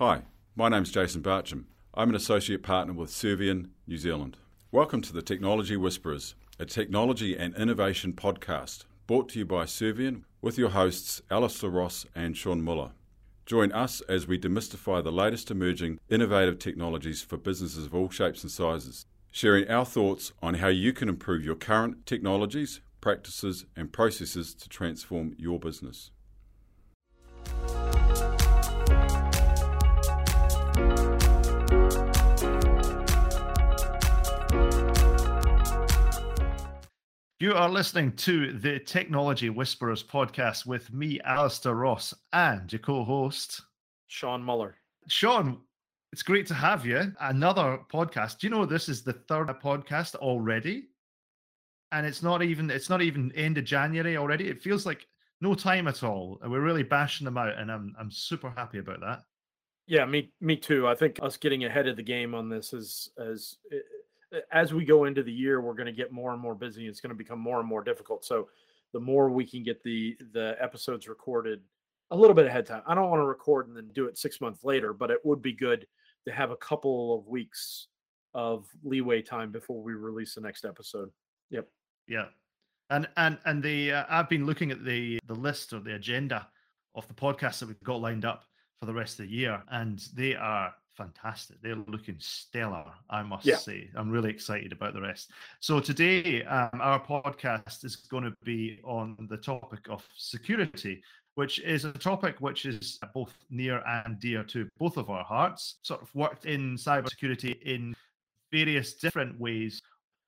Hi, my name's Jason Barcham. I'm an associate partner with Servian New Zealand. Welcome to the Technology Whisperers, a technology and innovation podcast brought to you by Servian with your hosts Alistair Ross and Sean Muller. Join us as we demystify the latest emerging innovative technologies for businesses of all shapes and sizes, sharing our thoughts on how you can improve your current technologies, practices, and processes to transform your business. You are listening to the Technology Whisperers podcast with me, Alistair Ross, and your co host, Sean Muller. Sean, it's great to have you. Another podcast. Do you know this is the third podcast already? And it's not even it's not even end of January already. It feels like no time at all. And we're really bashing them out, and I'm I'm super happy about that. Yeah, me me too. I think us getting ahead of the game on this is as as we go into the year, we're going to get more and more busy. It's going to become more and more difficult. So the more we can get the the episodes recorded a little bit ahead of time. I don't want to record and then do it six months later, but it would be good to have a couple of weeks of leeway time before we release the next episode. Yep. Yeah. And and and the uh, I've been looking at the the list or the agenda of the podcasts that we've got lined up for the rest of the year, and they are fantastic. They're looking stellar, I must yeah. say. I'm really excited about the rest. So, today, um, our podcast is going to be on the topic of security, which is a topic which is both near and dear to both of our hearts. Sort of worked in cybersecurity in various different ways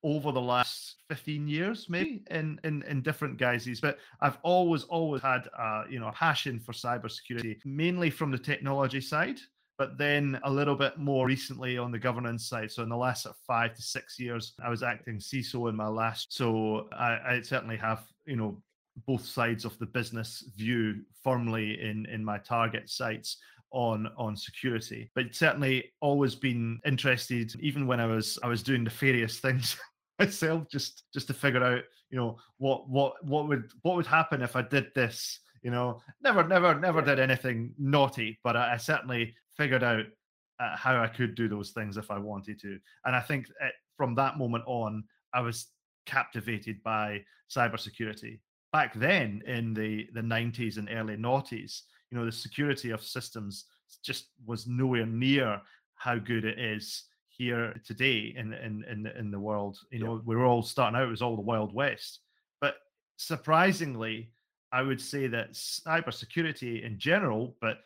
over the last 15 years maybe in in, in different guises but i've always always had a you know a passion for cybersecurity mainly from the technology side but then a little bit more recently on the governance side. So in the last sort of five to six years, I was acting CISO in my last. So I, I certainly have, you know, both sides of the business view firmly in in my target sights on on security but certainly always been interested even when i was i was doing nefarious things myself just just to figure out you know what what what would what would happen if i did this you know never never never did anything naughty but i, I certainly figured out uh, how I could do those things if I wanted to. And I think it, uh, from that moment on, I was captivated by cybersecurity. Back then, in the the 90s and early noughties, you know, the security of systems just was nowhere near how good it is here today in in in, in the world. You know, yeah. we were all starting out; it was all the Wild West. But surprisingly, I would say that cybersecurity in general, but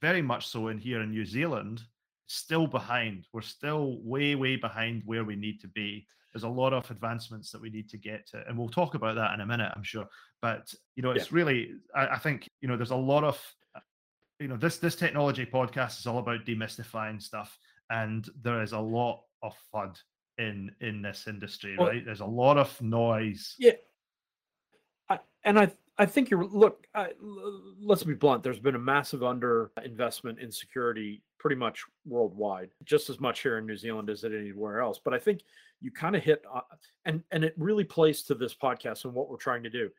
very much so in here in New Zealand, still behind. We're still way, way behind where we need to be. There's a lot of advancements that we need to get to, and we'll talk about that in a minute, I'm sure. But you know, it's yeah. really, I, I think, you know, there's a lot of, you know, this this technology podcast is all about demystifying stuff, and there is a lot of FUD in in this industry, well, right? There's a lot of noise. Yeah, I, and I I think you're look. Let's be blunt. There's been a massive underinvestment in security, pretty much worldwide, just as much here in New Zealand as it anywhere else. But I think you kind of hit, uh, and and it really plays to this podcast and what we're trying to do.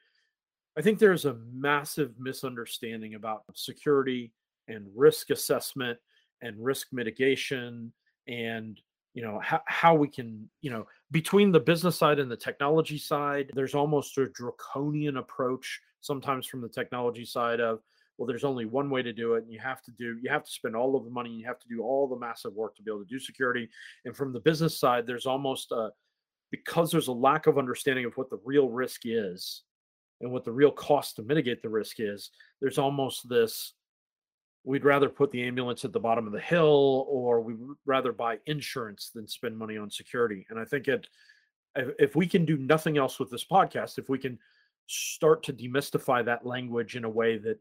I think there's a massive misunderstanding about security and risk assessment and risk mitigation and you know how, how we can you know between the business side and the technology side there's almost a draconian approach sometimes from the technology side of well there's only one way to do it and you have to do you have to spend all of the money you have to do all the massive work to be able to do security. And from the business side there's almost a because there's a lack of understanding of what the real risk is and what the real cost to mitigate the risk is there's almost this we'd rather put the ambulance at the bottom of the hill or we'd rather buy insurance than spend money on security. And i think it if we can do nothing else with this podcast if we can start to demystify that language in a way that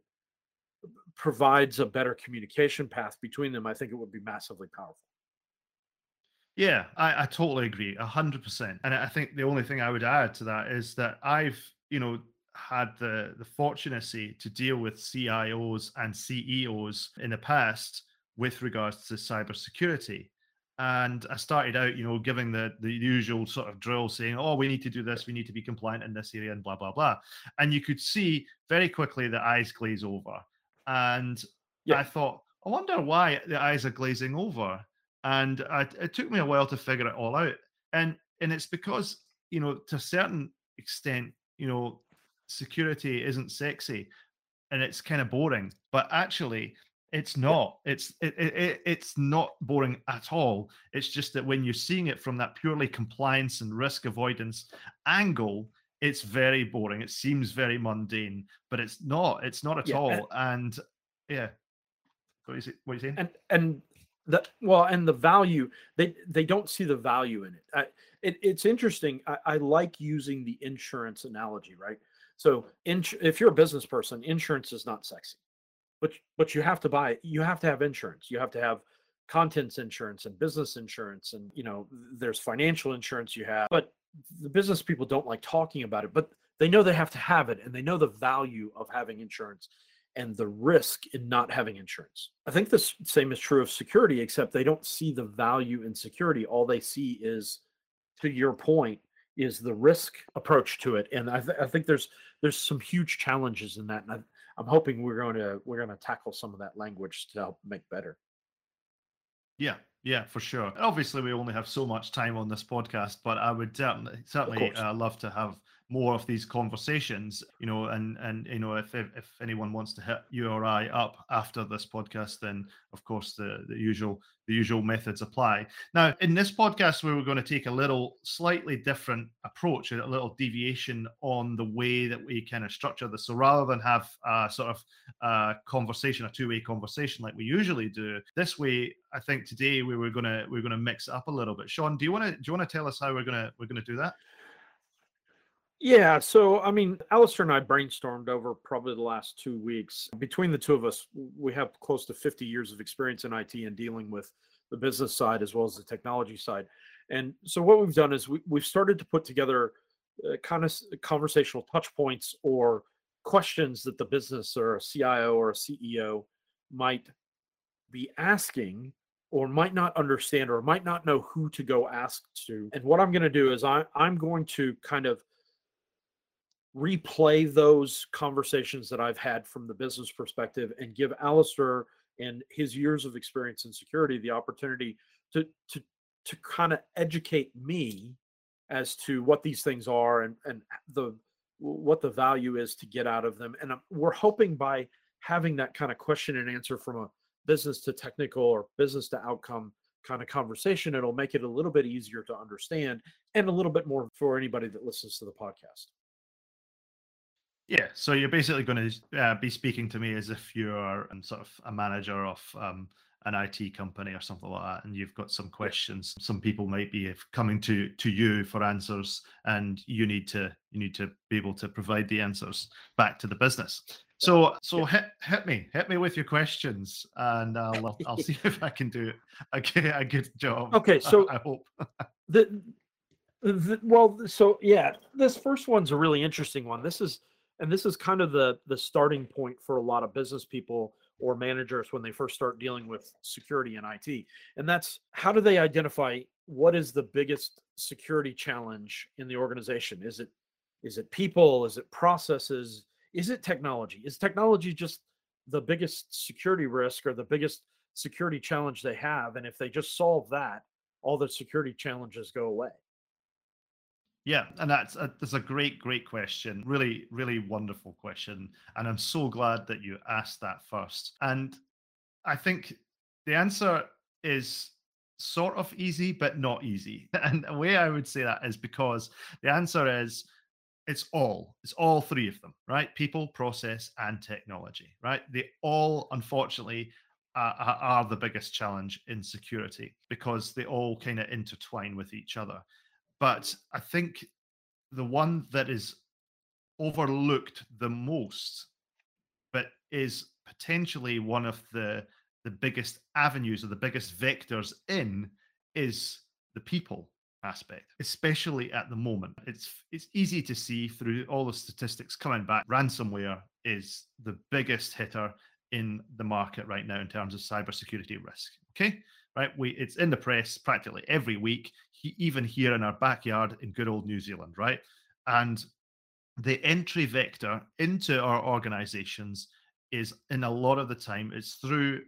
provides a better communication path between them i think it would be massively powerful yeah i, I totally agree a 100% and i think the only thing i would add to that is that i've you know had the the fortunacy to deal with CIOs and CEOs in the past with regards to cybersecurity. And I started out, you know, giving the the usual sort of drill, saying, "Oh, we need to do this. We need to be compliant in this area," and blah blah blah. And you could see very quickly the eyes glaze over. And yeah. I thought, I wonder why the eyes are glazing over. And I, it took me a while to figure it all out. And and it's because you know to a certain extent, you know, security isn't sexy, and it's kind of boring. But actually, it's not. It's it, it, it's not boring at all. It's just that when you're seeing it from that purely compliance and risk avoidance angle, it's very boring. It seems very mundane, but it's not. It's not at yeah, all. And, and yeah, what is it? What are you saying? And and the well, and the value they they don't see the value in it. I, it it's interesting. I, I like using the insurance analogy, right? So, ins- if you're a business person, insurance is not sexy but but you have to buy you have to have insurance. You have to have contents insurance and business insurance and you know there's financial insurance you have but the business people don't like talking about it but they know they have to have it and they know the value of having insurance and the risk in not having insurance. I think the same is true of security except they don't see the value in security. All they see is to your point is the risk approach to it. And i, th- I think there's there's some huge challenges in that and I, I'm hoping we're going to we're going to tackle some of that language to help make better. Yeah, yeah, for sure. Obviously, we only have so much time on this podcast, but I would certainly certainly uh, love to have more of these conversations you know and and you know if, if, anyone wants to hit you or i up after this podcast then of course the the usual the usual methods apply. Now in this podcast we were going to take a little slightly different approach a little deviation on the way that we kind of structure this. So rather than have a sort of a conversation a two-way conversation like we usually do this way i think today we were going to we we're going to mix it up a little bit. Sean do you want to do you want to tell us how we're going to we're going to do that yeah, so I mean, Alistair and I brainstormed over probably the last two weeks. Between the two of us, we have close to 50 years of experience in IT and dealing with the business side as well as the technology side. And so what we've done is we, we've started to put together uh, kind of conversational touch points or questions that the business or a CIO or a CEO might be asking or might not understand or might not know who to go ask to. And what I'm going to do is I, I'm going to kind of replay those conversations that I've had from the business perspective and give Alistair and his years of experience in security the opportunity to to to kind of educate me as to what these things are and and the what the value is to get out of them. And um, we're hoping by having that kind of question and answer from a business to technical or business to outcome kind of conversation it'll make it a little bit easier to understand and a little bit more for anybody that listens to the podcast yeah, so you're basically going to uh, be speaking to me as if you're um, sort of a manager of um, an IT company or something like that, and you've got some questions. Some people might be coming to to you for answers, and you need to you need to be able to provide the answers back to the business. So so hit hit me hit me with your questions, and I'll I'll see if I can do a, a good job. Okay, so I, I hope the, the well, so yeah, this first one's a really interesting one. This is and this is kind of the the starting point for a lot of business people or managers when they first start dealing with security and IT. And that's how do they identify what is the biggest security challenge in the organization? Is it is it people? Is it processes? Is it technology? Is technology just the biggest security risk or the biggest security challenge they have? And if they just solve that, all the security challenges go away. Yeah, and that's a, that's a great, great question. Really, really wonderful question, and I'm so glad that you asked that first. And I think the answer is sort of easy, but not easy. And the way I would say that is because the answer is it's all it's all three of them right people process and technology right they all unfortunately are the biggest challenge in security because they all kind of intertwine with each other but I think the one that is overlooked the most, but is potentially one of the the biggest avenues or the biggest vectors in is the people aspect especially at the moment it's it's easy to see through all the statistics coming back ransomware is the biggest hitter in the market right now in terms of cybersecurity risk okay right? We it's in the press practically every week, he, even here in our backyard in good old New Zealand, right? And the entry vector into our organizations is in a lot of the time it's through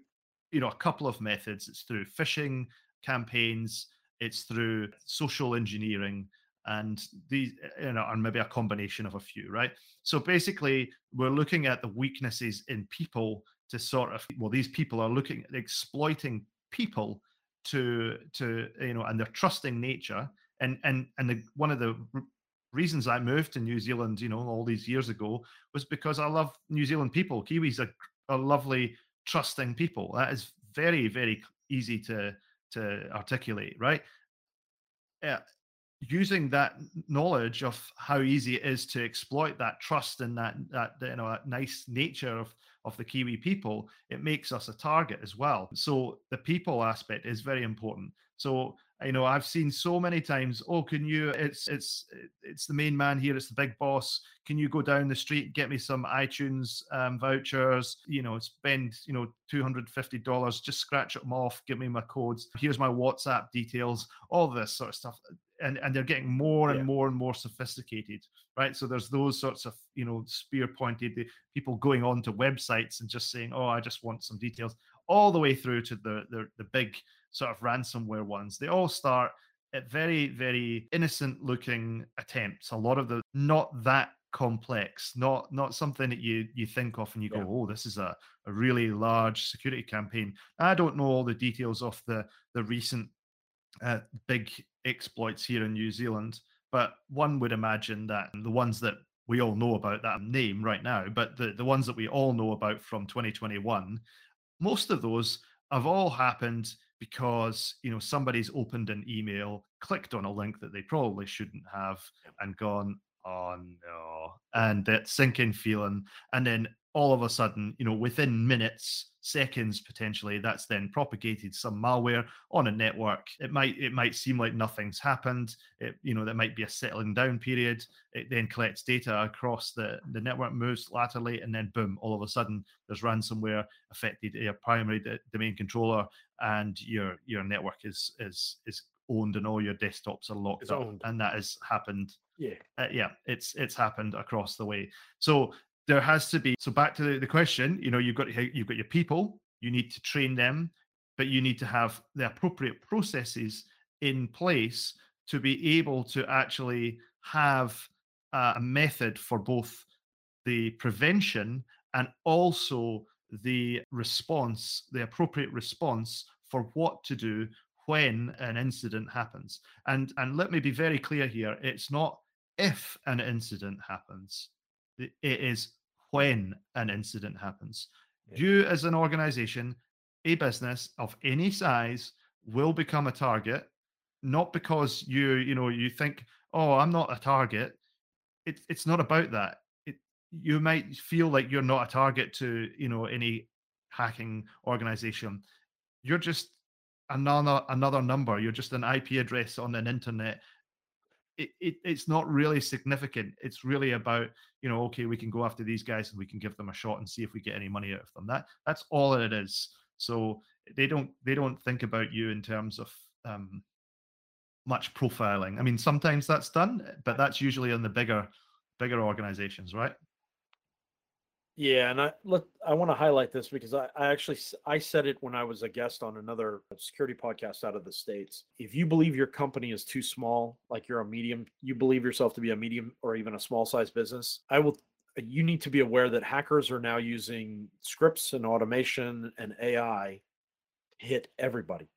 you know a couple of methods. It's through phishing campaigns, it's through social engineering, and these you know, and maybe a combination of a few, right? So basically, we're looking at the weaknesses in people to sort of well, these people are looking at exploiting people to to you know and their trusting nature and and and the, one of the reasons I moved to New Zealand, you know, all these years ago was because I love New Zealand people. Kiwis are, are lovely, trusting people. That is very, very easy to to articulate, right? Yeah, using that knowledge of how easy it is to exploit that trust and that that you know that nice nature of of the Kiwi people, it makes us a target as well. So the people aspect is very important. So you know i've seen so many times oh can you it's it's it's the main man here it's the big boss can you go down the street get me some itunes um, vouchers you know spend you know $250 just scratch them off give me my codes here's my whatsapp details all this sort of stuff and and they're getting more and yeah. more and more sophisticated right so there's those sorts of you know spear pointed people going on to websites and just saying oh i just want some details all the way through to the the, the big sort of ransomware ones. They all start at very, very innocent looking attempts. A lot of the not that complex, not not something that you you think of and you yeah. go, oh, this is a, a really large security campaign. I don't know all the details of the the recent uh, big exploits here in New Zealand, but one would imagine that the ones that we all know about that name right now, but the, the ones that we all know about from 2021, most of those have all happened because you know somebody's opened an email, clicked on a link that they probably shouldn't have, and gone, "Oh no!" and that sinking feeling, and then all of a sudden, you know, within minutes, seconds potentially, that's then propagated some malware on a network. It might it might seem like nothing's happened. It, you know, there might be a settling down period. It then collects data across the the network, moves laterally, and then boom, all of a sudden, there's ransomware affected your primary d- domain controller, and your your network is is is owned and all your desktops are locked it's up owned. and that has happened. Yeah. Uh, yeah it's it's happened across the way. So there has to be so back to the, the question you know you've got you've got your people you need to train them but you need to have the appropriate processes in place to be able to actually have a method for both the prevention and also the response the appropriate response for what to do when an incident happens and and let me be very clear here it's not if an incident happens it is when an incident happens. Yeah. You, as an organization, a business of any size, will become a target, not because you, you know, you think, oh, I'm not a target. It, it's not about that. It, you might feel like you're not a target to, you know, any hacking organization. You're just another another number. You're just an IP address on an internet it, it, it's not really significant. It's really about you know, okay, we can go after these guys and we can give them a shot and see if we get any money out of them. That that's all it is. So they don't they don't think about you in terms of um, much profiling. I mean, sometimes that's done, but that's usually in the bigger bigger organizations, right? Yeah, and I look, I want to highlight this because I, I actually I said it when I was a guest on another security podcast out of the states. If you believe your company is too small, like you're a medium, you believe yourself to be a medium or even a small size business, I will. You need to be aware that hackers are now using scripts and automation and AI hit everybody.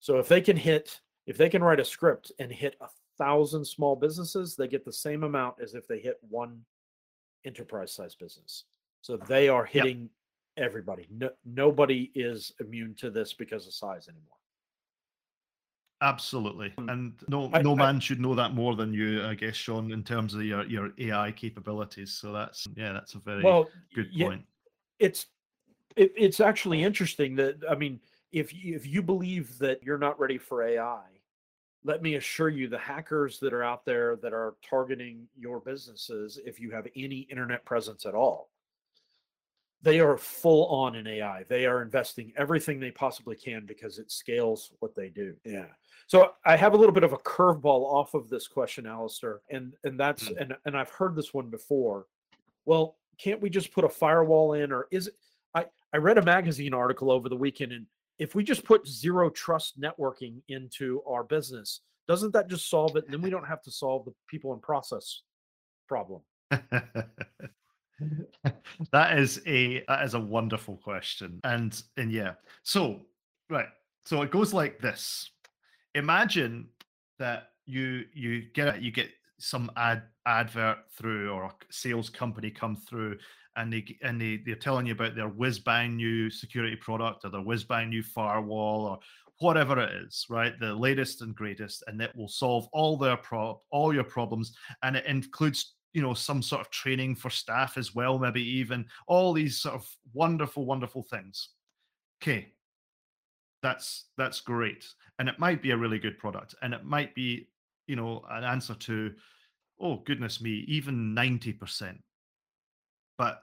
So if they can hit, if they can write a script and hit a thousand small businesses, they get the same amount as if they hit one enterprise size business. So they are hitting yep. everybody. No, nobody is immune to this because of size anymore. Absolutely, um, and no I, no man I, should know that more than you, I guess, Sean, in terms of your your AI capabilities. So that's yeah, that's a very well, good yeah, point. It's it, it's actually interesting that I mean, if if you believe that you're not ready for AI, let me assure you the hackers that are out there that are targeting your businesses if you have any internet presence at all they are full on in ai they are investing everything they possibly can because it scales what they do. Yeah. So i have a little bit of a curveball off of this question Alistair, and and that's mm-hmm. and, and i've heard this one before. Well can't we just put a firewall in or is it I, I read a magazine article over the weekend, and if we just put zero trust networking into our business, doesn't that just solve it? And then we don't have to solve the people and process problem. that is a that is a wonderful question, and and yeah, so right, so it goes like this. Imagine that you you get you get some ad advert through or a sales company come through and they and they they're telling you about their whiz bang new security product or their whiz bang new firewall or whatever it is, right? The latest and greatest, and it will solve all their pro all your problems, and it includes you know some sort of training for staff as well, maybe even all these sort of wonderful, wonderful things. Okay, that's that's great, and it might be a really good product, and it might be you know an answer to oh goodness me, even ninety percent but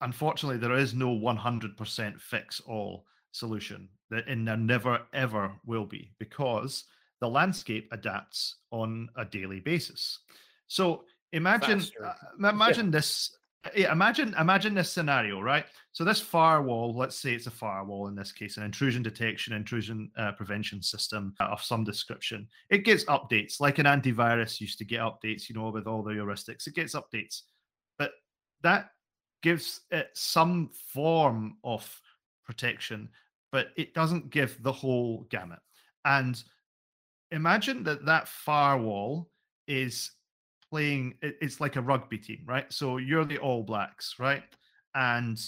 unfortunately, there is no 100% fix all solution, and there never ever will be because the landscape adapts on a daily basis. So imagine, uh, imagine yeah. this. Yeah, imagine imagine this scenario, right? So this firewall, let's say it's a firewall in this case, an intrusion detection, intrusion uh, prevention system of some description. It gets updates, like an antivirus used to get updates, you know, with all the heuristics. It gets updates that gives it some form of protection, but it doesn't give the whole gamut. And imagine that that firewall is playing, it's like a rugby team, right? So you're the All Blacks, right? And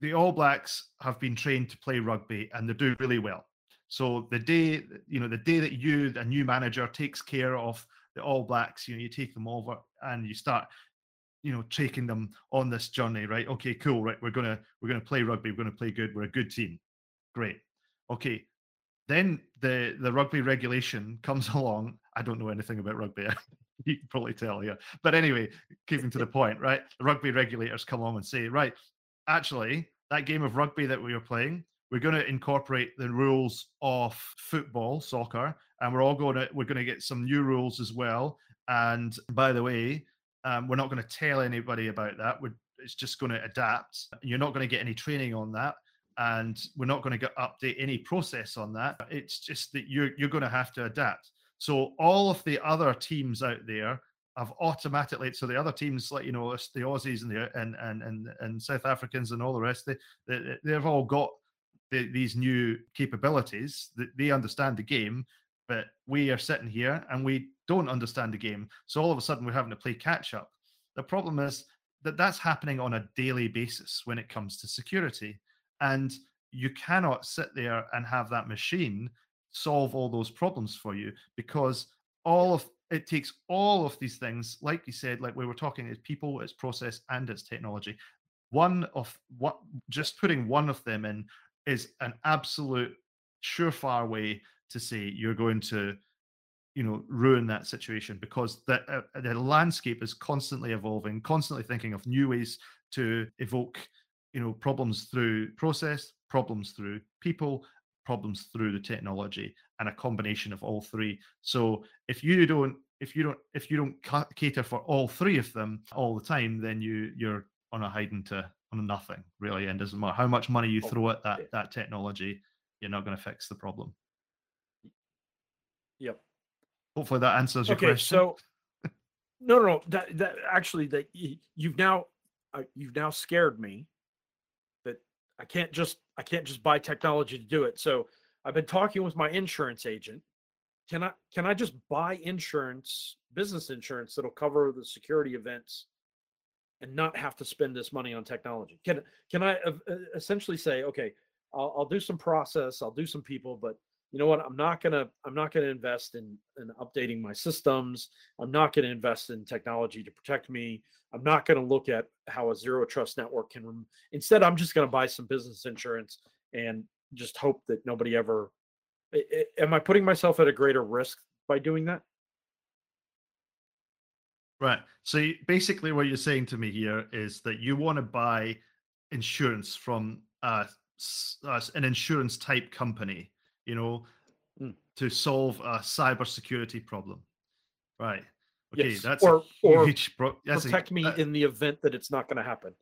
the All Blacks have been trained to play rugby and they do really well. So the day, you know, the day that you, a new manager, takes care of the All Blacks, you know, you take them over and you start you know taking them on this journey right? Okay cool right we're gonna we're gonna play rugby we're gonna play good we're a good team. Great. Okay then the the rugby regulation comes along. I don't know anything about rugby you can probably tell yeah but anyway keeping to the point right? The rugby regulators come along and say right actually that game of rugby that we were playing we're going to incorporate the rules of football soccer and we're all going to we're going to get some new rules as well. And by the way um, we're not going to tell anybody about that. We're, it's just going to adapt. You're not going to get any training on that, and we're not going to update any process on that. It's just that you're you're going to have to adapt. So all of the other teams out there have automatically so the other teams like you know the Aussies and the and and and, and South Africans and all the rest they, they they've all got the, these new capabilities that they understand the game but we are sitting here and we don't understand the game. So all of a sudden we're having to play catch up. The problem is that that's happening on a daily basis when it comes to security. And you cannot sit there and have that machine solve all those problems for you because all of it takes all of these things, like you said, like we were talking, it's people, it's process, and it's technology. One of what just putting one of them in is an absolute surefire way to say you're going to you know ruin that situation because the, uh, the landscape is constantly evolving constantly thinking of new ways to evoke you know problems through process problems through people problems through the technology and a combination of all three so if you don't if you don't if you don't cater for all three of them all the time then you you're on a hiding to on nothing really and doesn't matter how much money you oh, throw at that that technology you're not going to fix the problem. Hopefully that answers your okay, question. So no, no, no. That that actually that you've now uh, you've now scared me that I can't just I can't just buy technology to do it. So I've been talking with my insurance agent. Can I can I just buy insurance, business insurance that'll cover the security events and not have to spend this money on technology? Can can I uh, essentially say, okay, I'll, I'll do some process, I'll do some people, but you know what i'm not going to i'm not to invest in in updating my systems. I'm not going to invest in technology to protect me. I'm not going to look at how a zero trust network can instead i'm just going to buy some business insurance and just hope that nobody ever I, I, am i putting myself at a greater risk by doing that? Right. So basically what you're saying to me here is that you want to buy insurance from uh, an insurance type company you know, mm. to solve a cybersecurity problem. Right. Okay, yes. that's or, or huge pro- that's protect a, me uh, in the event that it's not going to happen.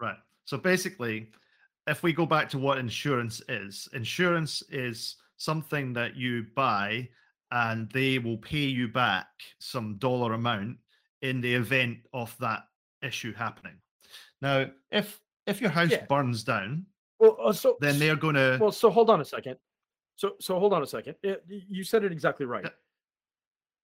Right. So basically, if we go back to what insurance is, insurance is something that you buy and they will pay you back some dollar amount in the event of that issue happening. Now, if if your house Yeah. burns down, Well, uh, so then they're going to well, so hold on a second. So so hold on a second. It- you said it exactly right. Yeah.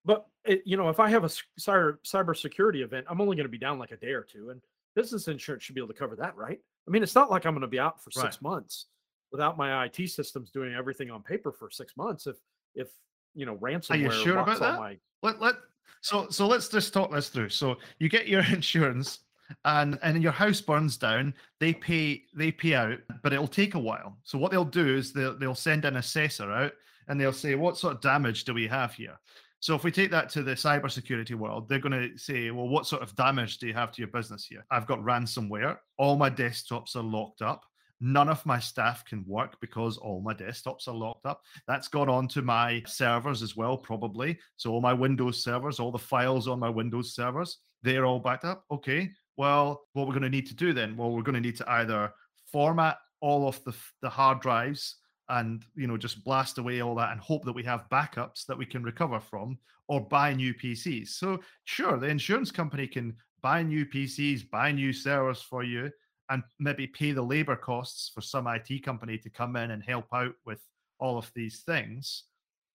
But it, you know, if I have a cyber cybersecurity event, I'm only going to be down like a day or two, and business insurance should be able to cover that, right? I mean, it's not like I'm going to be out for six Right. months without my IT systems doing everything on paper for six months. If if you know ransomware sure walks about on that? my let let so so let's just talk this through. So you get your insurance and and your house burns down, they pay they pay out, but it'll take a while. So what they'll do is they'll they'll send an assessor out and they'll say, what sort of damage do we have here? So if we take that to the cybersecurity world, they're going to say, well, what sort of damage do you have to your business here? I've got ransomware. All my desktops are locked up. None of my staff can work because all my desktops are locked up. That's gone on to my servers as well, probably. So all my Windows servers, all the files on my Windows servers, they're all backed up. Okay. Well, what we're going to need to do then? Well, we're going to need to either format all of the, the hard drives and you know just blast away all that and hope that we have backups that we can recover from or buy new PCs. So sure, the insurance company can buy new PCs, buy new servers for you and maybe pay the labor costs for some IT company to come in and help out with all of these things.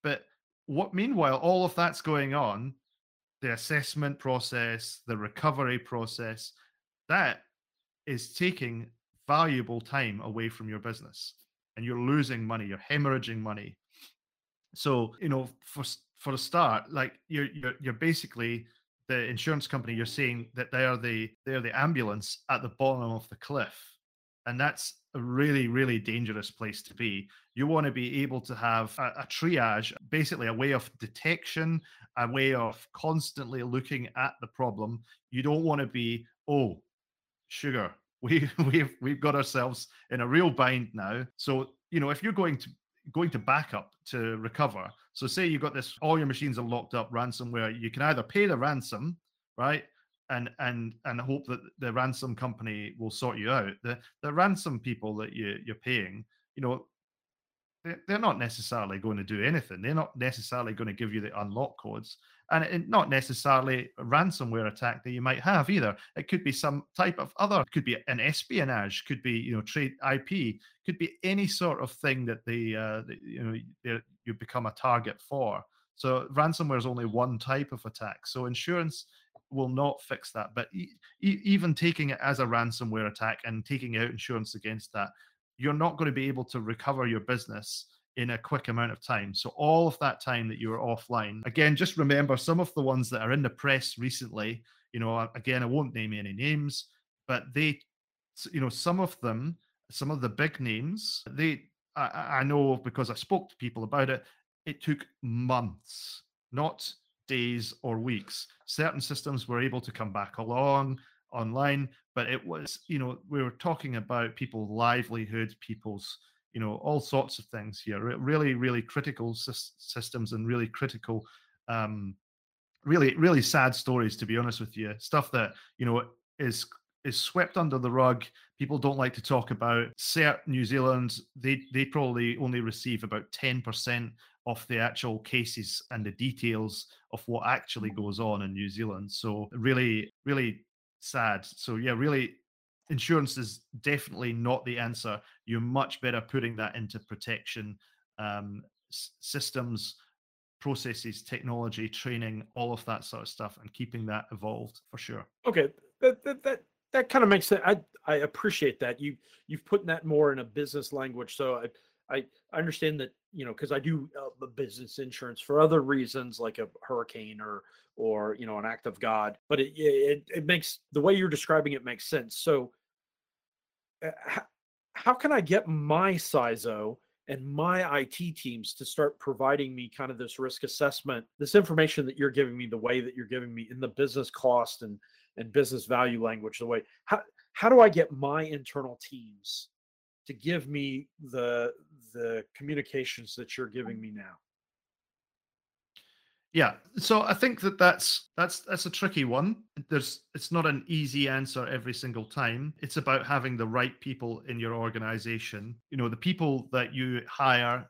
But what meanwhile all of that's going on, the assessment process, the recovery process, that is taking valuable time away from your business and you're losing money, you're hemorrhaging money. So, you know, for for a start, like you're you're you're basically the insurance company, you're saying that they are the they're the ambulance at the bottom of the cliff. And that's a really, really dangerous place to be. You want to be able to have a, a triage, basically a way of detection, a way of constantly looking at the problem. You don't want to be, oh, sugar. We we've we've got ourselves in a real bind now. So you know if you're going to going to backup to recover. So say you've got this, all your machines are locked up, ransomware. You can either pay the ransom, right, and and and hope that the ransom company will sort you out. The the ransom people that you you're paying, you know, they- they're not necessarily going to do anything. They're not necessarily going to give you the unlock codes, and it, not necessarily a ransomware attack that you might have either. It could be some type of other, It could be an espionage, could be you know trade IP, could be any sort of thing that they uh, that, you know you become a target for. So ransomware is only one type of attack. So insurance will not fix that. But e- even taking it as a ransomware attack and taking out insurance against that, you're not going to be able to recover your business in a quick amount of time. So all of that time that you were offline, again, just remember some of the ones that are in the press recently. You know, again, I won't name any names, but they, you know, some of them, some of the big names, they, I I know because I spoke to people about it. It took months, not days or weeks. Certain systems were able to come back along online, but it was, you know, we were talking about people's livelihood, people's, you know, all sorts of things here. Really, really critical sys- systems and really critical, um, really, really sad stories. To be honest with you, stuff that you know is is swept under the rug. People don't like to talk about. CERT New Zealand, they they probably only receive about ten percent of the actual cases and the details of what actually goes on in New Zealand. So really, really sad. So yeah, really insurance is definitely not the answer. You're much better putting that into protection um, s- systems, processes, technology, training, all of that sort of stuff, and keeping that evolved for sure. Okay, that that that, that kind of makes sense. I I appreciate that you you've put that more in a business language. So I I, understand that you know because I do uh, business insurance for other reasons like a hurricane or or you know an act of God. But it it it makes the way you're describing it makes sense. So uh, how, how can I get my CISO and my IT teams to start providing me kind of this risk assessment, this information that you're giving me, the way that you're giving me in the business cost and and business value language, the way how how do I get my internal teams to give me the the communications that you're giving me now? Yeah, so I think that that's that's that's a tricky one. There's it's not an easy answer every single time. It's about having the right people in your organization. You know, the people that you hire,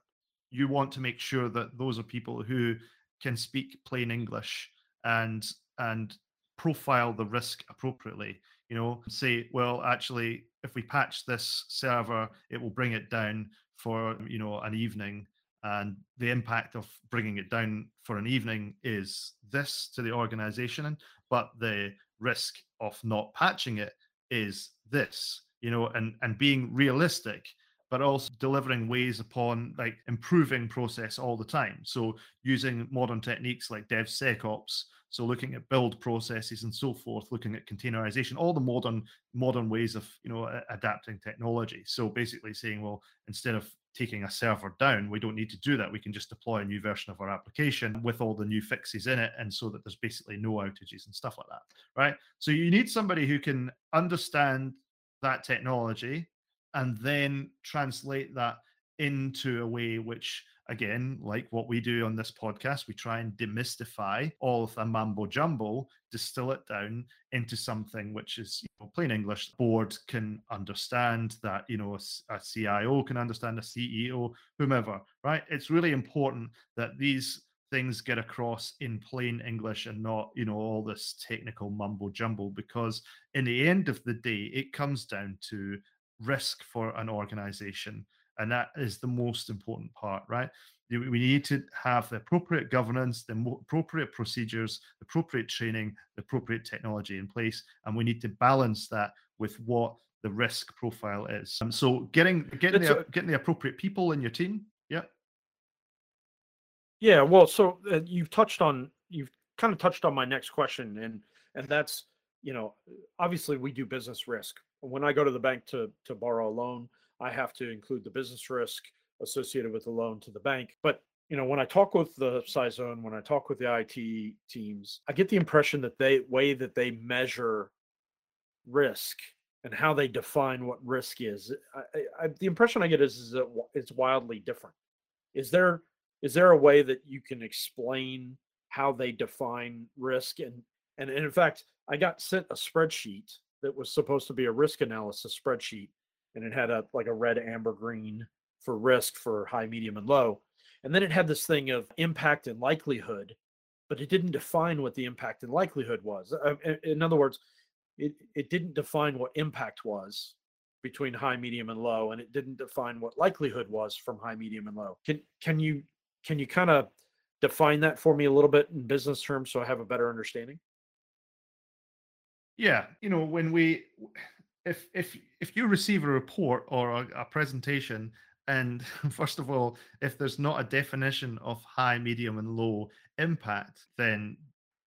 you want to make sure that those are people who can speak plain English and and profile the risk appropriately. You know, say, well, actually, if we patch this server, it will bring it down for you know an evening. And the impact of bringing it down for an evening is this to the organization but the risk of not patching it is this you know and and being realistic but also delivering ways upon like improving process all the time. So using modern techniques like devsecops so looking at build processes and so forth looking at containerization all the modern modern ways of you know adapting technology so basically saying well instead of taking a server down. We don't need to do that. We can just deploy a new version of our application with all the new fixes in it, and so that there's basically no outages and stuff like that, right? So you need somebody who can understand that technology and then translate that into a way which again, like what we do on this podcast, we try and demystify all of the mambo jumbo, distill it down into something which is you know, plain English. The board can understand that, you know, a, a CIO can understand, a CEO, whomever, right? It's really important that these things get across in plain English and not, you know, all this technical mumbo jumbo, because in the end of the day, it comes down to risk for an organization and that is the most important part right? We need to have the appropriate governance the appropriate procedures the appropriate training the appropriate technology in place and we need to balance that with what the risk profile is. Um, so getting getting the, getting the appropriate people in your team yeah. Yeah well so uh, you've touched on you've kind of touched on my next question and and that's you know obviously we do business risk. When i go to the bank to to borrow a loan I have to include the business risk associated with the loan to the bank. But you know, when I talk with the CISO, when I talk with the IT teams, I get the impression that they way that they measure risk and how they define what risk is. I, I, the impression I get is, is that it's wildly different. Is there is there a way that you can explain how they define risk and and, and in fact, I got sent a spreadsheet that was supposed to be a risk analysis spreadsheet and it had a like a red, amber, green for risk for high, medium, and low. And then it had this thing of impact and likelihood, but it didn't define what the impact and likelihood was. Uh, in other words, it, it didn't define what impact was between high, medium, and low, and it didn't define what likelihood was from high, medium, and low. Can can you can you kind of define that for me a little bit in business terms so I have a better understanding? Yeah, you know, when we if if if you receive a report or a, a, presentation and first of all if there's not a definition of high medium and low impact then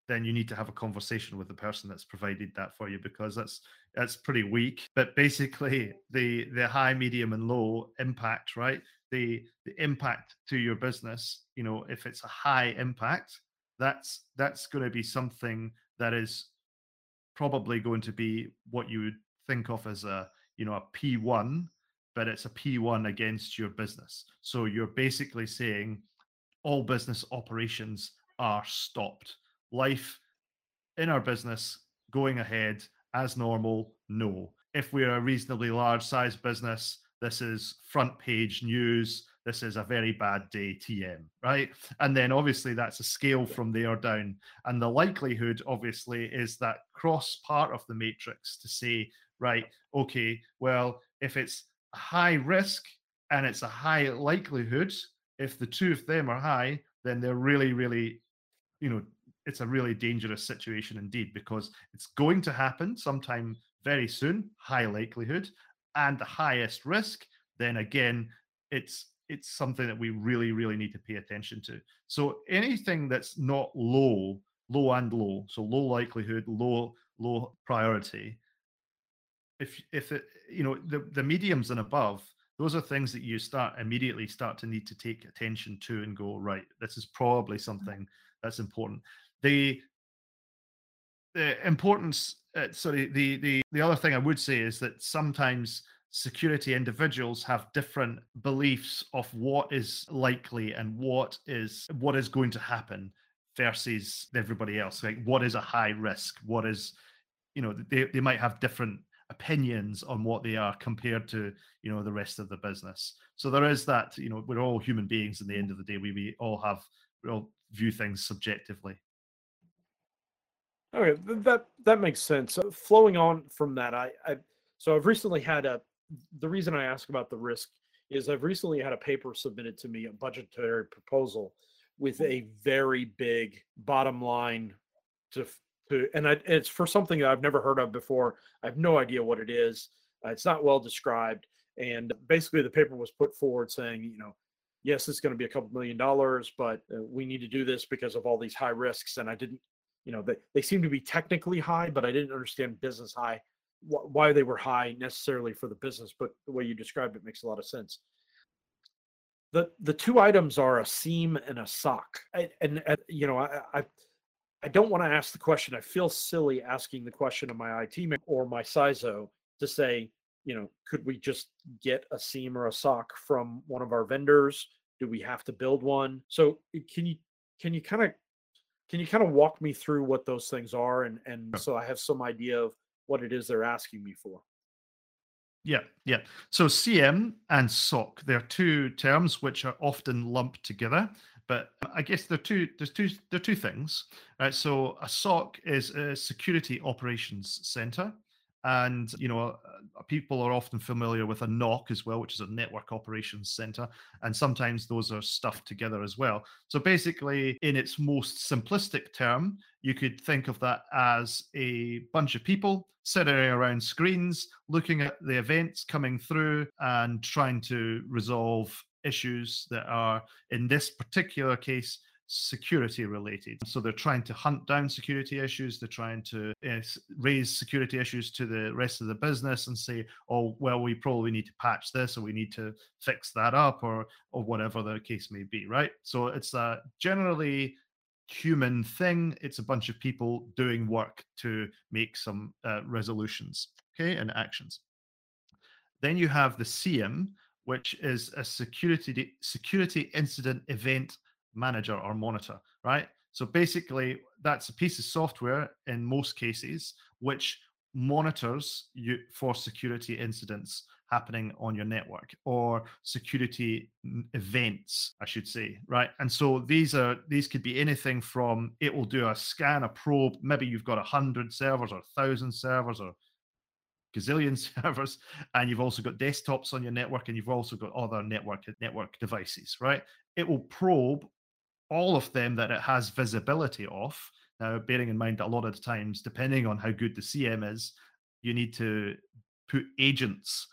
then you need to have a conversation with the person that's provided that for you because that's that's pretty weak. But basically the the high medium and low impact right? The the impact to your business you know if it's a high impact that's that's going to be something that is probably going to be what you would think of as a you know a P1, but it's a P1 against your business. So you're basically saying all business operations are stopped. Life in our business going ahead as normal, no. If we're a reasonably large size business, this is front page news. This is a very bad day, TM, right? And then obviously that's a scale from there down. And the likelihood, obviously, is that cross part of the matrix to say right, okay, well, if it's high risk and it's a high likelihood, if the two of them are high, then they're really, really, you know, it's a really dangerous situation indeed because it's going to happen sometime very soon, high likelihood, and the highest risk, then again, it's it's something that we really, really need to pay attention to. So anything that's not low, low and low, so low likelihood, low, low priority, if if it you know the the mediums and above those are things that you start immediately start to need to take attention to and go right this is probably mm-hmm. something that's important the the importance uh, sorry the the the other thing i would say is that sometimes security individuals have different beliefs of what is likely and what is what is going to happen versus everybody else. Like, what is a high risk? What is, you know, they, they might have different opinions on what they are compared to, you know, the rest of the business. So there is that, you know, we're all human beings in the end of the day. We, we all have, we all view things subjectively. Okay, that that makes sense. So flowing on from that, I, I so I've recently had a. The reason I ask about the risk is I've recently had a paper submitted to me, a budgetary proposal, with a very big bottom line to and I, it's for something that I've never heard of before. I have no idea what it is. Uh, it's not well described, and basically the paper was put forward saying, you know, yes, it's going to be a couple million dollars, but uh, we need to do this because of all these high risks. And I didn't you know, they, they seem to be technically high, but I didn't understand business high, wh- why they were high necessarily for the business. But the way you described it makes a lot of sense. The the two items are a SIEM and a SOC. I, and, and, you know, I, I I don't want to ask the question. I feel silly asking the question of my IT or my CISO to say, you know, could we just get a SIEM or a SOC from one of our vendors? Do we have to build one? So eh, can you can you kind of can you kind of walk me through what those things are and and so I have some idea of what it is they're asking me for? Yeah, yeah. So SIEM and SOC, they're two terms which are often lumped together, but I guess there are two. There's two. They're two things, right? So a SOC is a security operations center, and you know uh, people are often familiar with a NOC as well which is a network operations center and sometimes those are stuffed together as well so basically in its most simplistic term you could think of that as a bunch of people sitting around screens looking at the events coming through and trying to resolve issues that are in this particular case security related. So they're trying to hunt down security issues. They're trying to uh, raise security issues to the rest of the business and say, "Oh, well, we probably need to patch this, or we need to fix that up, or or whatever the case may be." Right. So it's a generally human thing. It's a bunch of people doing work to make some uh, resolutions, okay, and actions. Then you have the SIEM, which is a security security incident event manager or monitor, right? So basically, that's a piece of software in most cases which monitors you for security incidents happening on your network or security events i should say right and so these are these could be anything from it will do a scan a probe maybe you've got a hundred servers or a thousand servers or gazillion servers and you've also got desktops on your network and you've also got other network network devices right it will probe all of them that it has visibility of. Now, bearing in mind that a lot of the times, depending on how good the SIEM is, you need to put agents,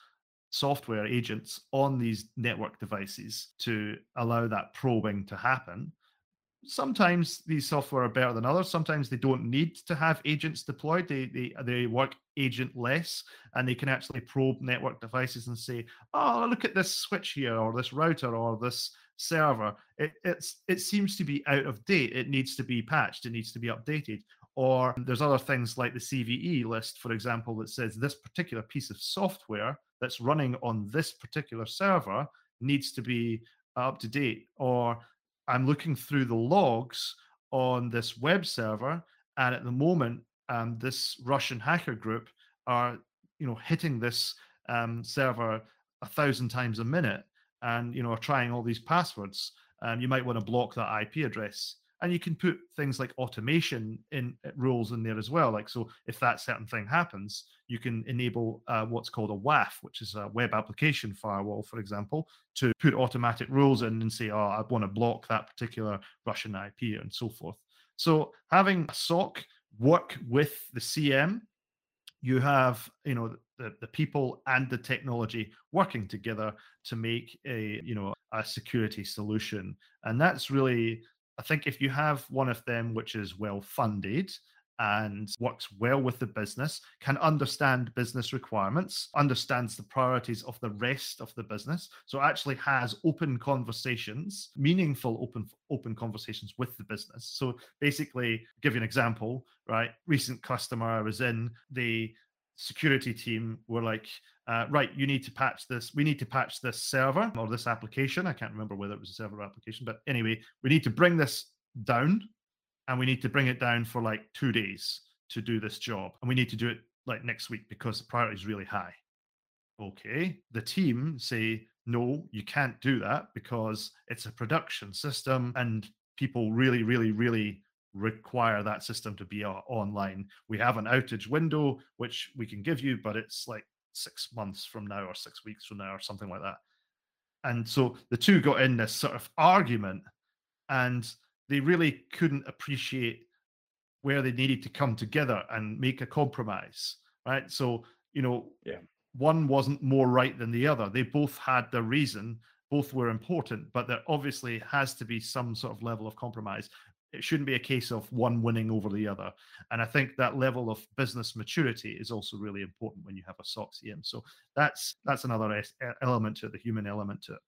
software agents, on these network devices to allow that probing to happen. Sometimes these software are better than others. Sometimes they don't need to have agents deployed. They they they work agent less, and they can actually probe network devices and say, "Oh, look at this switch here, or this router, or this server, it, it's it seems to be out of date. It needs to be patched. It needs to be updated. Or there's other things like the CVE list, for example, that says this particular piece of software that's running on this particular server needs to be up to date. Or I'm looking through the logs on this web server, and at the moment, um, this Russian hacker group are you know hitting this um, server a thousand times a minute and you know are trying all these passwords, um, you might want to block that IP address. And you can put things like automation in uh, rules in there as well. Like so, if that certain thing happens, you can enable uh, what's called a WAF, which is a web application firewall, for example, to put automatic rules in and say, "Oh, I want to block that particular Russian IP," and so forth. So having a SOC work with the SIEM you have you know the, the people and the technology working together to make a you know a security solution and that's really i think if you have one of them which is well funded and works well with the business, can understand business requirements, understands the priorities of the rest of the business. So actually has open conversations, meaningful open open conversations with the business. So basically, give you an example, right? Recent customer I was in, the security team were like, uh, right, you need to patch this. We need to patch this server or this application. I can't remember whether it was a server application, but anyway, we need to bring this down and we need to bring it down for like two days to do this job, and we need to do it like next week because the priority is really high. Okay, the team say no, you can't do that because it's a production system and people really, really, really require that system to be uh, online. We have an outage window which we can give you, but it's like six months from now or six weeks from now or something like that. And so the two got in this sort of argument and they really couldn't appreciate where they needed to come together and make a compromise. Right. So, you know, yeah. one wasn't more right than the other. They both had their reason, both were important, but there obviously has to be some sort of level of compromise it shouldn't be a case of one winning over the other. And I think that level of business maturity is also really important when you have a SOX SIEM. So that's that's another element to it, the human element to it.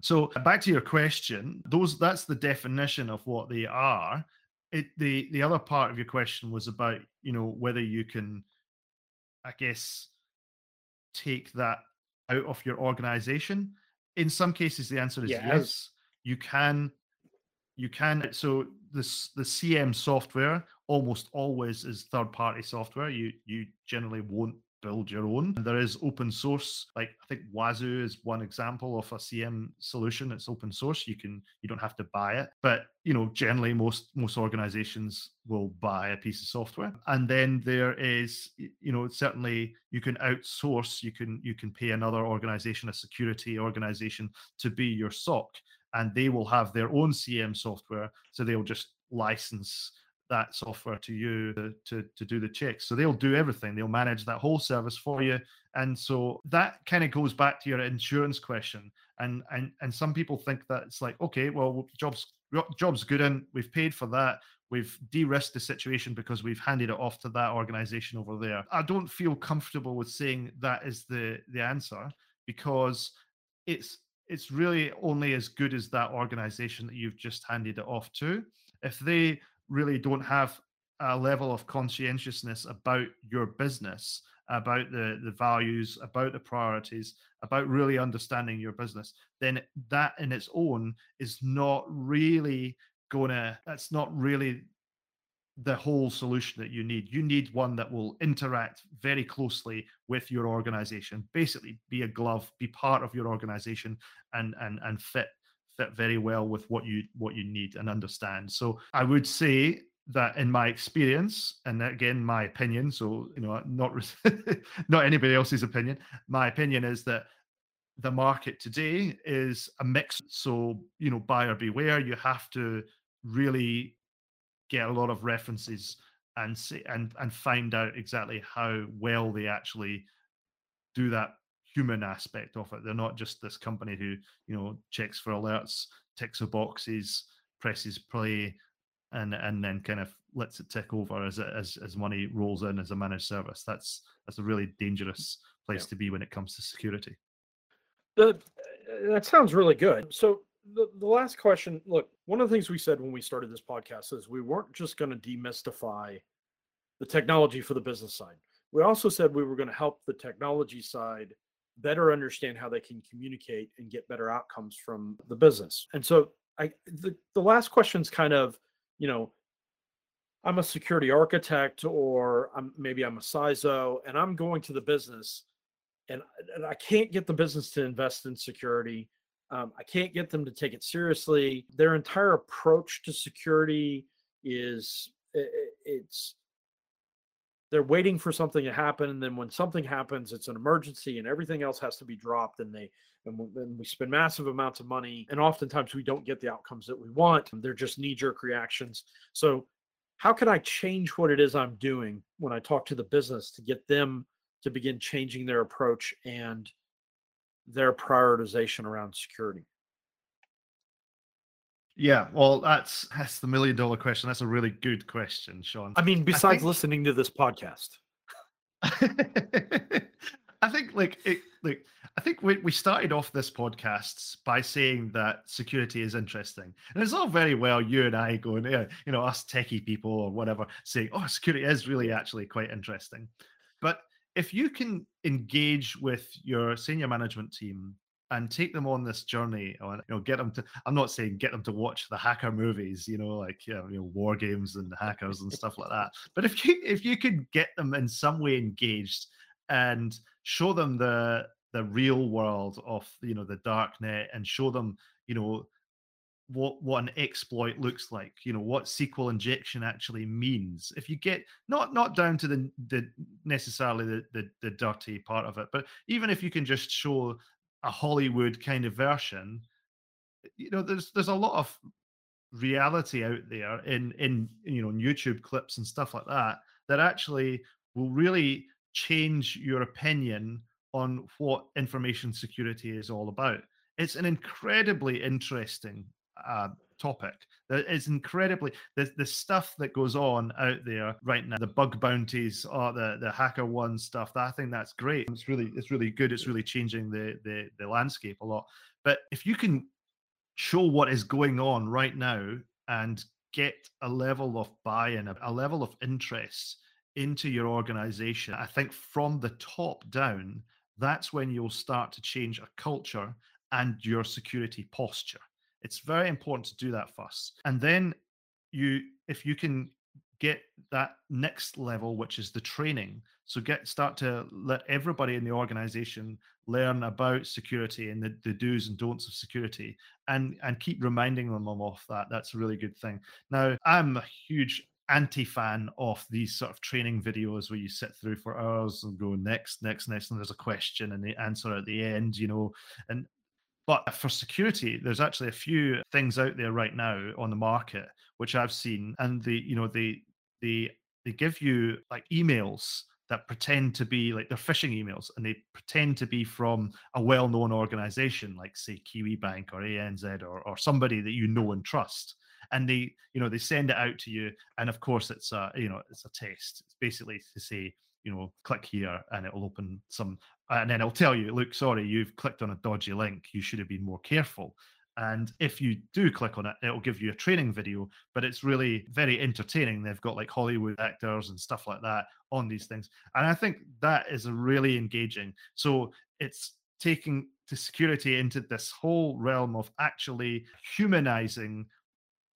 So back to your question, those that's the definition of what they are. It the the other part of your question was about you know whether you can, I guess, take that out of your organization. In some cases, the answer is yes. yes. You can you can so this the SIEM software almost always is third party software. You you generally won't build your own. There is open source like i think Wazuh is one example of a SIEM solution it's open source. You can you don't have to buy it but you know generally most most organizations will buy a piece of software. And then there is you know certainly you can outsource you can you can pay another organization a security organization to be your soc and they will have their own SIEM software. So they'll just license that software to you to, to, to, do the checks. So they'll do everything. They'll manage that whole service for you. And so that kind of goes back to your insurance question. And and and some people think that it's like, okay, well, jobs jobs good and we've paid for that. We've de-risked the situation because we've handed it off to that organization over there. I don't feel comfortable with saying that is the the answer because it's it's really only as good as that organization that you've just handed it off to. If they really don't have a level of conscientiousness about your business, about the, the values, about the priorities, about really understanding your business, then that in its own is not really gonna, that's not really the whole solution that you need. You need one that will interact very closely with your organization. Basically, be a glove, be part of your organization, and and and fit fit very well with what you what you need and understand. So I would say that in my experience, and again my opinion, so you know not not anybody else's opinion. My opinion is that the market today is a mix. So you know, buyer beware. You have to really get a lot of references and see and and find out exactly how well they actually do that human aspect of it. They're not just this company who you know checks for alerts, ticks the boxes, presses play, and and then kind of lets it tick over as as as money rolls in as a managed service. That's that's a really dangerous place yeah. to be when it comes to security. The, uh, that sounds really good. So the, the last question look one of the things we said when we started this podcast is we weren't just going to demystify the technology for the business side. We also said we were going to help the technology side better understand how they can communicate and get better outcomes from the business. And so i the, the last question is kind of you know i'm a security architect or I'm, maybe i'm a CISO and i'm going to the business and, and i can't get the business to invest in security um, I can't get them to take it seriously. Their entire approach to security is it's they're waiting for something to happen, and then when something happens, it's an emergency, and everything else has to be dropped, and they and then we spend massive amounts of money, and oftentimes we don't get the outcomes that we want. They're just knee jerk reactions. So, how can I change what it is I'm doing when I talk to the business to get them to begin changing their approach and their prioritization around security? Yeah, well, that's that's the million dollar question. That's a really good question, Sean. I mean, besides I think, listening to this podcast, I think like it, like I think we, we started off this podcast by saying that security is interesting, and it's all very well you and I going, yeah, you know, us techie people or whatever, saying, oh, security is really actually quite interesting, but if you can engage with your senior management team and take them on this journey on you know get them to i'm not saying get them to watch the hacker movies you know like you know, you know war games and hackers and stuff like that but if you if you could get them in some way engaged and show them the the real world of you know the dark net and show them you know what what an exploit looks like you know what sql injection actually means. If you get not not down to the the necessarily the, the the dirty part of it but even if you can just show a hollywood kind of version you know there's there's a lot of reality out there in in you know youtube clips and stuff like that that actually will really change your opinion on what information security is all about. It's an incredibly interesting uh, topic. It's incredibly the the stuff that goes on out there right now. The bug bounties or the the HackerOne stuff. That I think that's great. It's really it's really good. It's really changing the the the landscape a lot. But if you can show what is going on right now and get a level of buy-in, a level of interest into your organization, I think from the top down, that's when you'll start to change a culture and your security posture. It's very important to do that first. And then you if you can get that next level which is the training so get start to let everybody in the organization learn about security and the, the do's and don'ts of security and and keep reminding them of that that's a really good thing now i'm a huge anti-fan of these sort of training videos where you sit through for hours and go next next next and there's a question and the answer at the end you know and but for security, there's actually a few things out there right now on the market which I've seen, and the you know they they they give you like emails that pretend to be like they're phishing emails and they pretend to be from a well-known organization like say Kiwibank or anz or, or somebody that you know and trust and they you know they send it out to you and of course it's a you know it's a test it's basically to say you know click here and it'll open some and then it'll tell you, look, sorry, you've clicked on a dodgy link. You should have been more careful. And if you do click on it, it'll give you a training video, but it's really very entertaining. They've got like Hollywood actors and stuff like that on these things. And I think that is really engaging. So it's taking the security into this whole realm of actually humanizing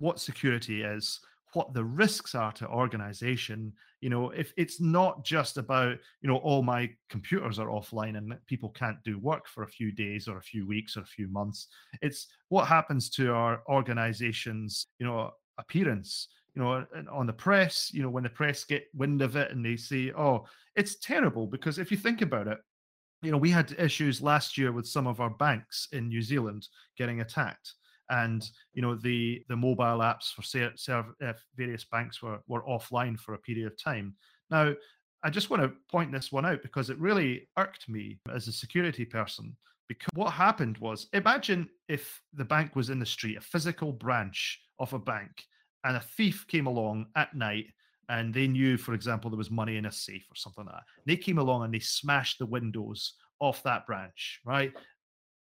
what security is what the risks are to organization you know if it's not just about you know all my computers are offline and people can't do work for a few days or a few weeks or a few months it's what happens to our organization's you know appearance you know on the press you know when the press get wind of it and they say oh it's terrible because if you think about it you know we had issues last year with some of our banks in new zealand getting attacked and you know the the mobile apps for ser- uh, various banks were were offline for a period of time. Now, I just want to point this one out because it really irked me as a security person. Because what happened was, imagine if the bank was in the street, a physical branch of a bank, and a thief came along at night and they knew, for example, there was money in a safe or something like that. They came along and they smashed the windows off that branch, right?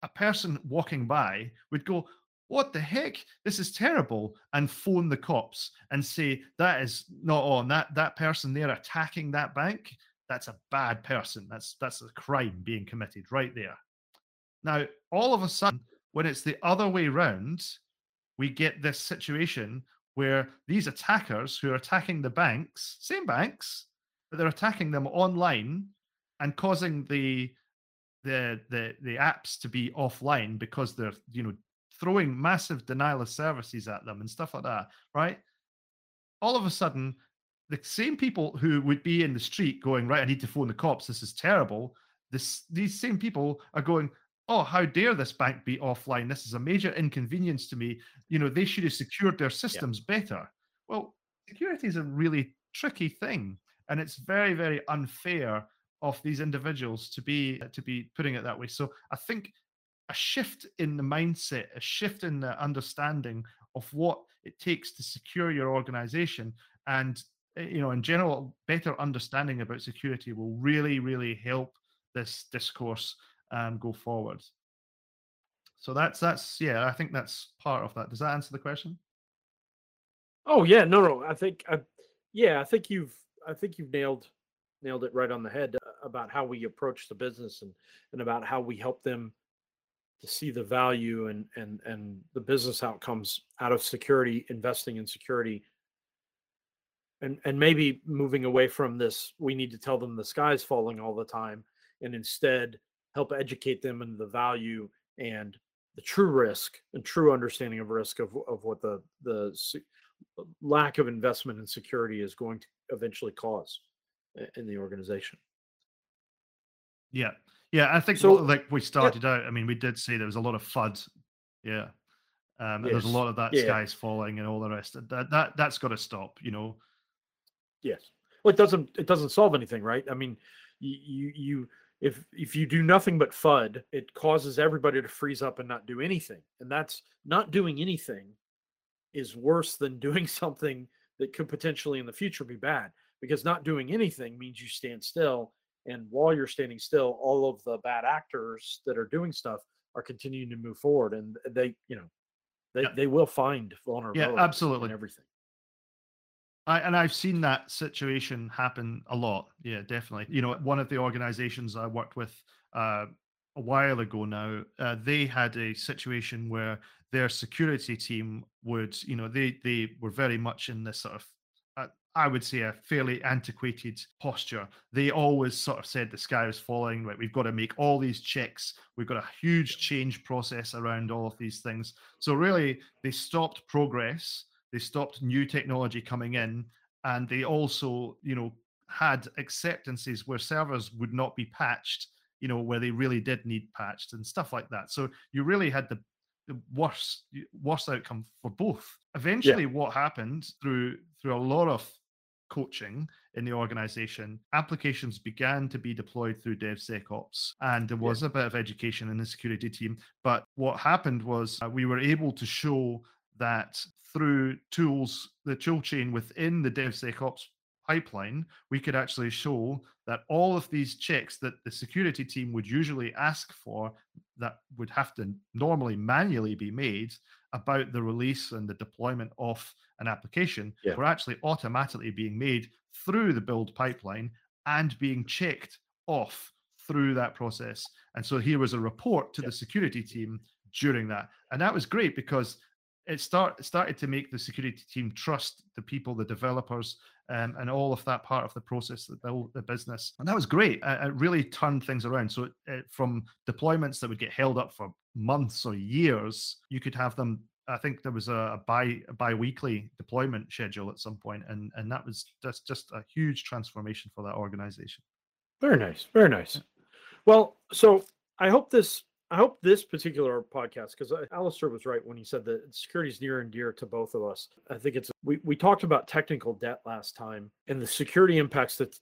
A person walking by would go, what the heck? This is terrible and phone the cops and say that is not on. That that person there attacking that bank that's a bad person. That's that's a crime being committed right there. Now all of a sudden when it's the other way round we get this situation where these attackers who are attacking the banks same banks but they're attacking them online and causing the the the the apps to be offline because they're you know throwing massive denial of services at them and stuff like that, right? All of a sudden, the same people who would be in the street going, right, I need to phone the cops, this is terrible. This these same people are going, oh, how dare this bank be offline? This is a major inconvenience to me. You know, they should have secured their systems yeah. better. Well, security is a really tricky thing, and it's very, very unfair of these individuals to be to be putting it that way. So I think a shift in the mindset, a shift in the understanding of what it takes to secure your organization, and eh, you know, in general, better understanding about security will really, really help this discourse um, go forward. So that's that's yeah, I think that's part of that. Does that answer the question? Oh yeah, no, no. I think, yeah, I think you've, I think you've nailed nailed it right on the head uh, about how we approach the business and and about how we help them to see the value and and and the business outcomes out of security, investing in security, and and maybe moving away from this. We need to tell them the sky's falling all the time, and instead help educate them in the value and the true risk and true understanding of risk of, of what the the lack of investment in security is going to eventually cause eh, in the organization. Yeah, yeah, I think so, like we started yeah. out. I mean, we did see there was a lot of FUD. Yeah, um, yes. there's a lot of that yeah. skies falling and all the rest. That that that's got to stop. You know. Yes. Well, it doesn't. It doesn't solve anything, right? I mean, you you if if you do nothing but FUD, it causes everybody to freeze up and not do anything, and that's not doing anything is worse than doing something that could potentially in the future be bad because not doing anything means you stand still and while you're standing still all of the bad actors that are doing stuff are continuing to move forward and they you know they, yeah. they will find vulnerability yeah absolutely everything I, and I've seen that situation happen a lot. Yeah, definitely. You know, one of the organizations I worked with uh, a while ago now, uh, they had a situation where their security team would, you know, they they were very much in this sort of, I would say, a fairly antiquated posture. They always sort of said the sky was falling. Right, we've got to make all these checks. We've got a huge change process around all of these things. So really, they stopped progress. They stopped new technology coming in, and they also, you know, had acceptances where servers would not be patched you know, where they really did need patched and stuff like that. So you really had the, the worst worst outcome for both. Eventually, yeah. what happened through through a lot of coaching in the organization, applications began to be deployed through DevSecOps, and there was yeah. a bit of education in the security team. But what happened was uh, we were able to show that through tools, the tool chain within the DevSecOps pipeline, we could actually show that all of these checks that the security team would usually ask for that would have to normally manually be made about the release and the deployment of an application yeah. were actually automatically being made through the build pipeline and being checked off through that process. And so here was a report to yeah. the security team during that. And that was great because it start, started to make the security team trust the people, the developers, um, and all of that part of the process that built the business. And that was great. It, it really turned things around. So it, from deployments that would get held up for months or years, you could have them. I think there was a, a bi a bi-weekly deployment schedule at some point, and and that was just just a huge transformation for that organization. Very nice, very nice. Well, so I hope this I hope this particular podcast, because Alistair was right when he said that security is near and dear to both of us. I think it's we, we talked about technical debt last time, and the security impacts that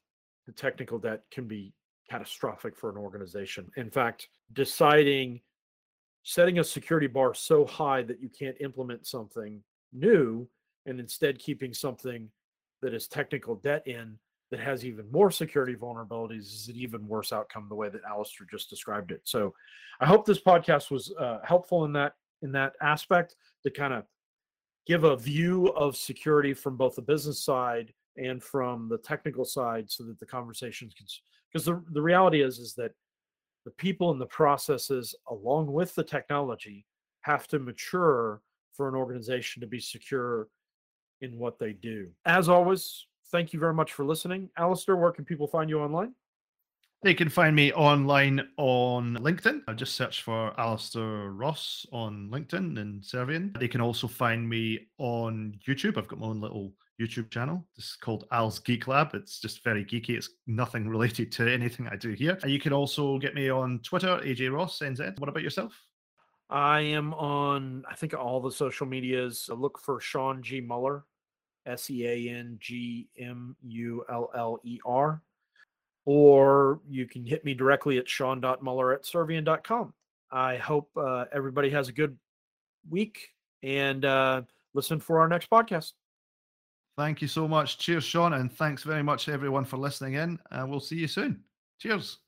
the technical debt can be catastrophic for an organization. In fact, deciding setting a security bar so high that you can't implement something new and instead keeping something that is technical debt in that has even more security vulnerabilities is an even worse outcome the way that Alistair just described it. So I hope this podcast was uh, helpful in that in that aspect to kind of give a view of security from both the business side and from the technical side so that the conversations can because the, the reality is is that the people and the processes along with the technology have to mature for an organization to be secure in what they do. As always, thank you very much for listening. Alistair, where can people find you online? They can find me online on LinkedIn. I just search for Alistair Ross on LinkedIn in Servian. They can also find me on YouTube. I've got my own little YouTube channel. This is called Al's Geek Lab. It's just very geeky. It's nothing related to anything I do here. And you can also get me on Twitter, AJ Ross, NZ. What about yourself? I am on, I think, all the social medias. Look for Sean G. Muller, S E A N G M U L L E R. Or you can hit me directly at sean.muller at servian.com. I hope uh, everybody has a good week and uh, listen for our next podcast. Thank you so much. Cheers, Sean. And thanks very much, everyone, for listening in. Uh, we'll see you soon. Cheers.